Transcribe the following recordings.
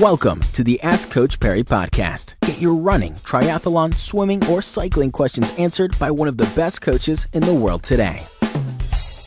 Welcome to the Ask Coach Parry podcast. Get your running, triathlon, swimming, or cycling questions answered by one of the best coaches in the world today.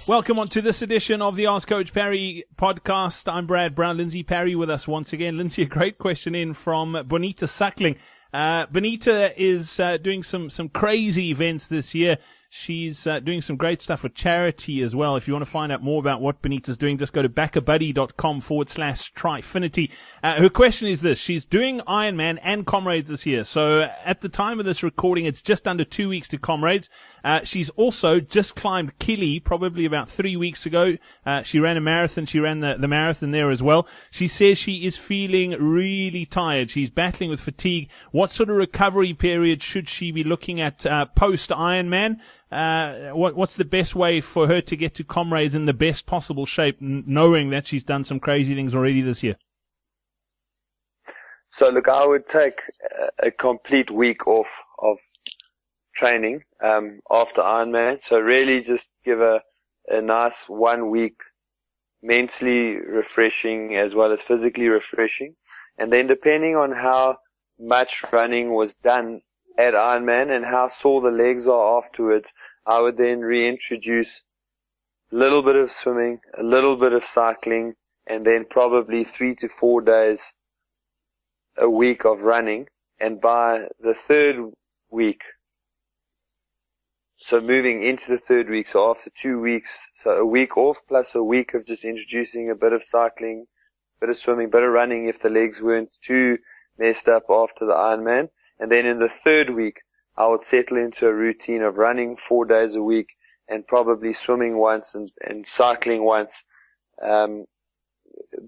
Welcome on to this edition of the Ask Coach Parry podcast. I'm Brad Brown, Lindsey Parry with us once again. Lindsey, a great question in from Bonita Suckling. Uh, Bonita is uh, doing some some crazy events this year. She's uh, doing some great stuff with charity as well. If you want to find out more about what Benita's doing, just go to backabuddy.com forward slash trifinity. Uh, her question is this. She's doing Ironman and Comrades this year. So at the time of this recording, it's just under two weeks to Comrades. Uh, she's also just climbed Kili probably about three weeks ago. Uh, she ran a marathon. She ran the, the marathon there as well. She says she is feeling really tired. She's battling with fatigue. What sort of recovery period should she be looking at uh, post Ironman? Uh, what, what's the best way for her to get to comrades in the best possible shape, knowing that she's done some crazy things already this year? So look, I would take a complete week off of training um, after Ironman. So really, just give a a nice one week mentally refreshing as well as physically refreshing, and then depending on how much running was done at Ironman and how sore the legs are afterwards, I would then reintroduce a little bit of swimming, a little bit of cycling, and then probably three to four days a week of running. And by the third week, so moving into the third week, so after two weeks, so a week off plus a week of just introducing a bit of cycling, a bit of swimming, bit of running if the legs weren't too messed up after the Ironman. And then in the third week, I would settle into a routine of running four days a week and probably swimming once and, and cycling once. Um,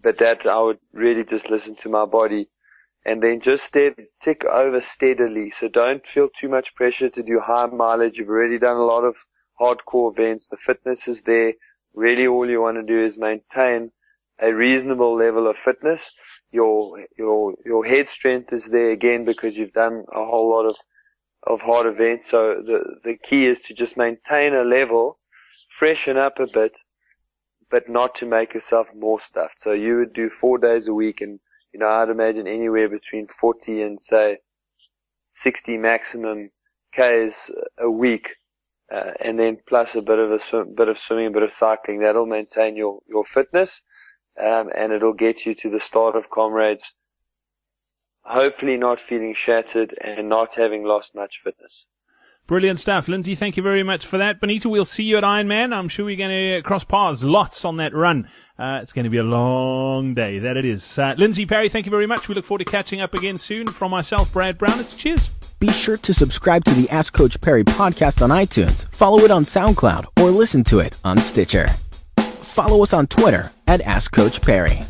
but that I would really just listen to my body and then just stead, tick over steadily. So don't feel too much pressure to do high mileage. You've already done a lot of hardcore events. The fitness is there. Really all you want to do is maintain a reasonable level of fitness your your your head strength is there again because you've done a whole lot of of hard events. So the the key is to just maintain a level, freshen up a bit, but not to make yourself more stuffed. So you would do four days a week, and you know I'd imagine anywhere between 40 and say 60 maximum k's a week. Uh, and then plus a bit of a bit of swimming, a bit of cycling. That'll maintain your, your fitness um, and it'll get you to the start of comrades, hopefully not feeling shattered and not having lost much fitness. Brilliant stuff. Lindsey, thank you very much for that. Bonita, we'll see you at Ironman. I'm sure we're going to cross paths lots on that run. Uh, it's going to be a long day. That it is. Uh, Lindsey Parry, thank you very much. We look forward to catching up again soon. From myself, Brad Brown, it's cheers. Be sure to subscribe to the Ask Coach Parry podcast on iTunes, follow it on SoundCloud, or listen to it on Stitcher follow us on Twitter at Ask Coach Parry.